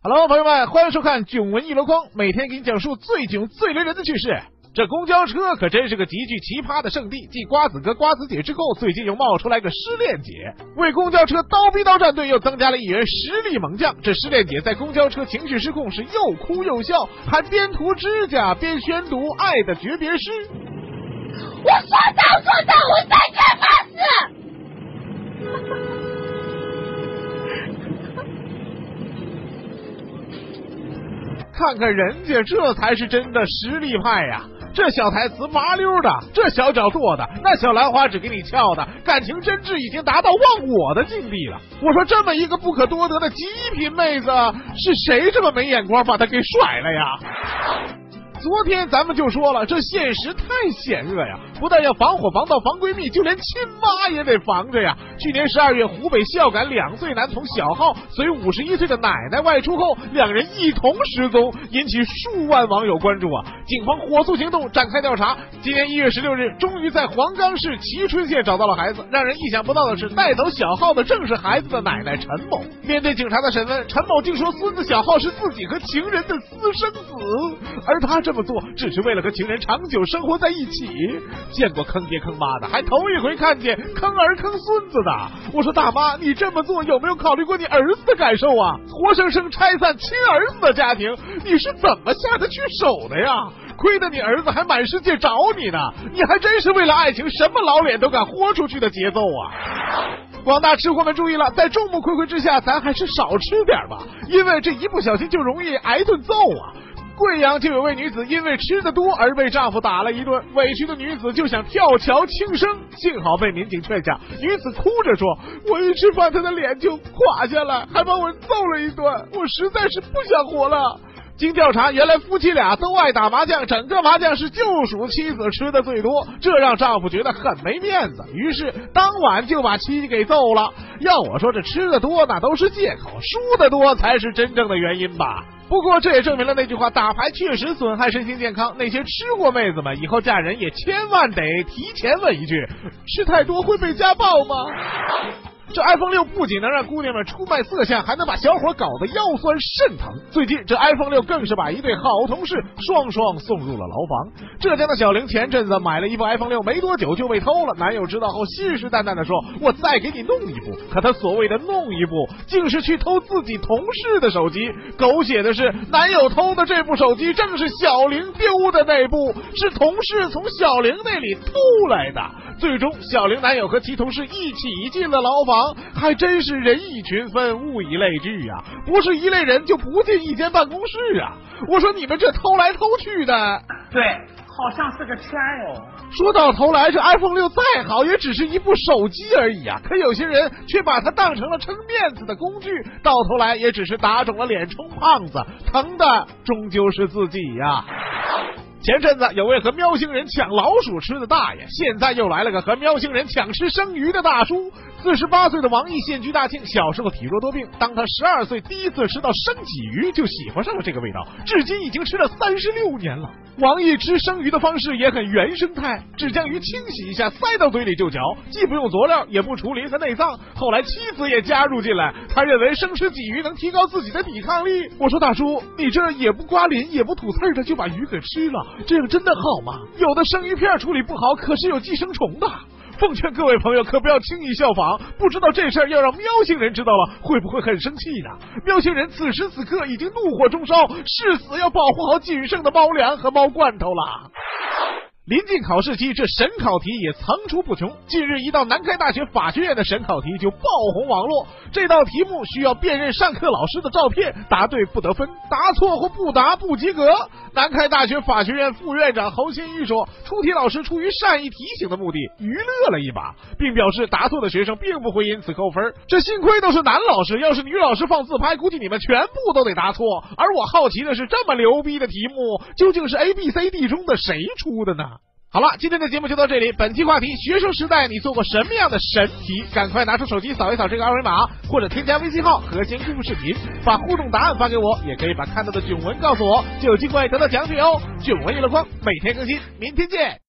Hello，朋友们，欢迎收看《囧闻一箩筐》，每天给你讲述最囧、最雷人的趣事。这公交车可真是个极具奇葩的圣地，继瓜子哥、瓜子姐之后，最近又冒出来个失恋姐，为公交车刀逼刀战队又增加了一员实力猛将。这失恋姐在公交车情绪失控时，又哭又笑，还边涂指甲边宣读爱的诀别诗。我说到做到，我再干嘛事？看看人家，这才是真的实力派呀！这小台词麻溜的，这小脚做的，那小兰花指给你翘的，感情真挚已经达到忘我的境地了。我说这么一个不可多得的极品妹子，是谁这么没眼光把她给甩了呀？昨天咱们就说了，这现实太险恶呀！不但要防火防盗防闺蜜，就连亲妈也得防着呀。去年十二月，湖北孝感两岁男童小浩随五十一岁的奶奶外出后，两人一同失踪，引起数万网友关注啊！警方火速行动，展开调查。今年一月十六日，终于在黄冈市蕲春县找到了孩子。让人意想不到的是，带走小浩的正是孩子的奶奶陈某。面对警察的审问，陈某竟说孙子小浩是自己和情人的私生子，而他这么做只是为了和情人长久生活在一起。见过坑爹坑妈的，还头一回看见坑儿坑孙子的。我说大妈，你这么做有没有考虑过你儿子的感受啊？活生生拆散亲儿子的家庭，你是怎么下得去手的呀？亏得你儿子还满世界找你呢，你还真是为了爱情什么老脸都敢豁出去的节奏啊！广大吃货们注意了，在众目睽睽之下，咱还是少吃点吧，因为这一不小心就容易挨顿揍啊！贵阳就有位女子因为吃的多而被丈夫打了一顿，委屈的女子就想跳桥轻生，幸好被民警劝下。女子哭着说：“我一吃饭，他的脸就垮下来，还把我揍了一顿，我实在是不想活了。”经调查，原来夫妻俩都爱打麻将，整个麻将是就属妻子吃的最多，这让丈夫觉得很没面子，于是当晚就把妻子给揍了。要我说，这吃的多那都是借口，输的多才是真正的原因吧。不过这也证明了那句话：打牌确实损害身心健康。那些吃过妹子们，以后嫁人也千万得提前问一句：吃太多会被家暴吗？这 iPhone 六不仅能让姑娘们出卖色相，还能把小伙搞得腰酸肾疼。最近这 iPhone 六更是把一对好同事双双送入了牢房。浙江的小玲前阵子买了一部 iPhone 六，没多久就被偷了。男友知道后信誓旦旦的说：“我再给你弄一部。”可他所谓的弄一部，竟是去偷自己同事的手机。狗血的是，男友偷的这部手机正是小玲丢的那部，是同事从小玲那里偷来的。最终，小玲男友和其同事一起进了牢房，还真是人以群分，物以类聚呀！不是一类人就不进一间办公室啊！我说你们这偷来偷去的，对，好像是个圈哟。说到头来，这 iPhone 六再好，也只是一部手机而已啊！可有些人却把它当成了撑面子的工具，到头来也只是打肿了脸充胖子，疼的终究是自己呀！前阵子有位和喵星人抢老鼠吃的大爷，现在又来了个和喵星人抢吃生鱼的大叔。四十八岁的王毅现居大庆，小时候体弱多病，当他十二岁第一次吃到生鲫鱼，就喜欢上了这个味道，至今已经吃了三十六年了。王毅吃生鱼的方式也很原生态，只将鱼清洗一下，塞到嘴里就嚼，既不用佐料，也不处理和内脏。后来妻子也加入进来，他认为生吃鲫鱼能提高自己的抵抗力。我说大叔，你这也不刮鳞也不吐刺的就把鱼给吃了，这样真的好吗？有的生鱼片处理不好，可是有寄生虫的。奉劝各位朋友，可不要轻易效仿。不知道这事儿要让喵星人知道了，会不会很生气呢？喵星人此时此刻已经怒火中烧，誓死要保护好仅剩的猫粮和猫罐头了。临近考试期，这审考题也层出不穷。近日，一道南开大学法学院的审考题就爆红网络。这道题目需要辨认上课老师的照片，答对不得分，答错或不答不及格。南开大学法学院副院长侯新玉说，出题老师出于善意提醒的目的，娱乐了一把，并表示答错的学生并不会因此扣分。这幸亏都是男老师，要是女老师放自拍，估计你们全部都得答错。而我好奇的是，这么牛逼的题目，究竟是 A、B、C、D 中的谁出的呢？好了，今天的节目就到这里。本期话题：学生时代你做过什么样的神题？赶快拿出手机扫一扫这个二维码，或者添加微信号“和谐故事视频”，把互动答案发给我，也可以把看到的囧文告诉我，就有机会得到奖品哦。囧文娱乐光每天更新，明天见。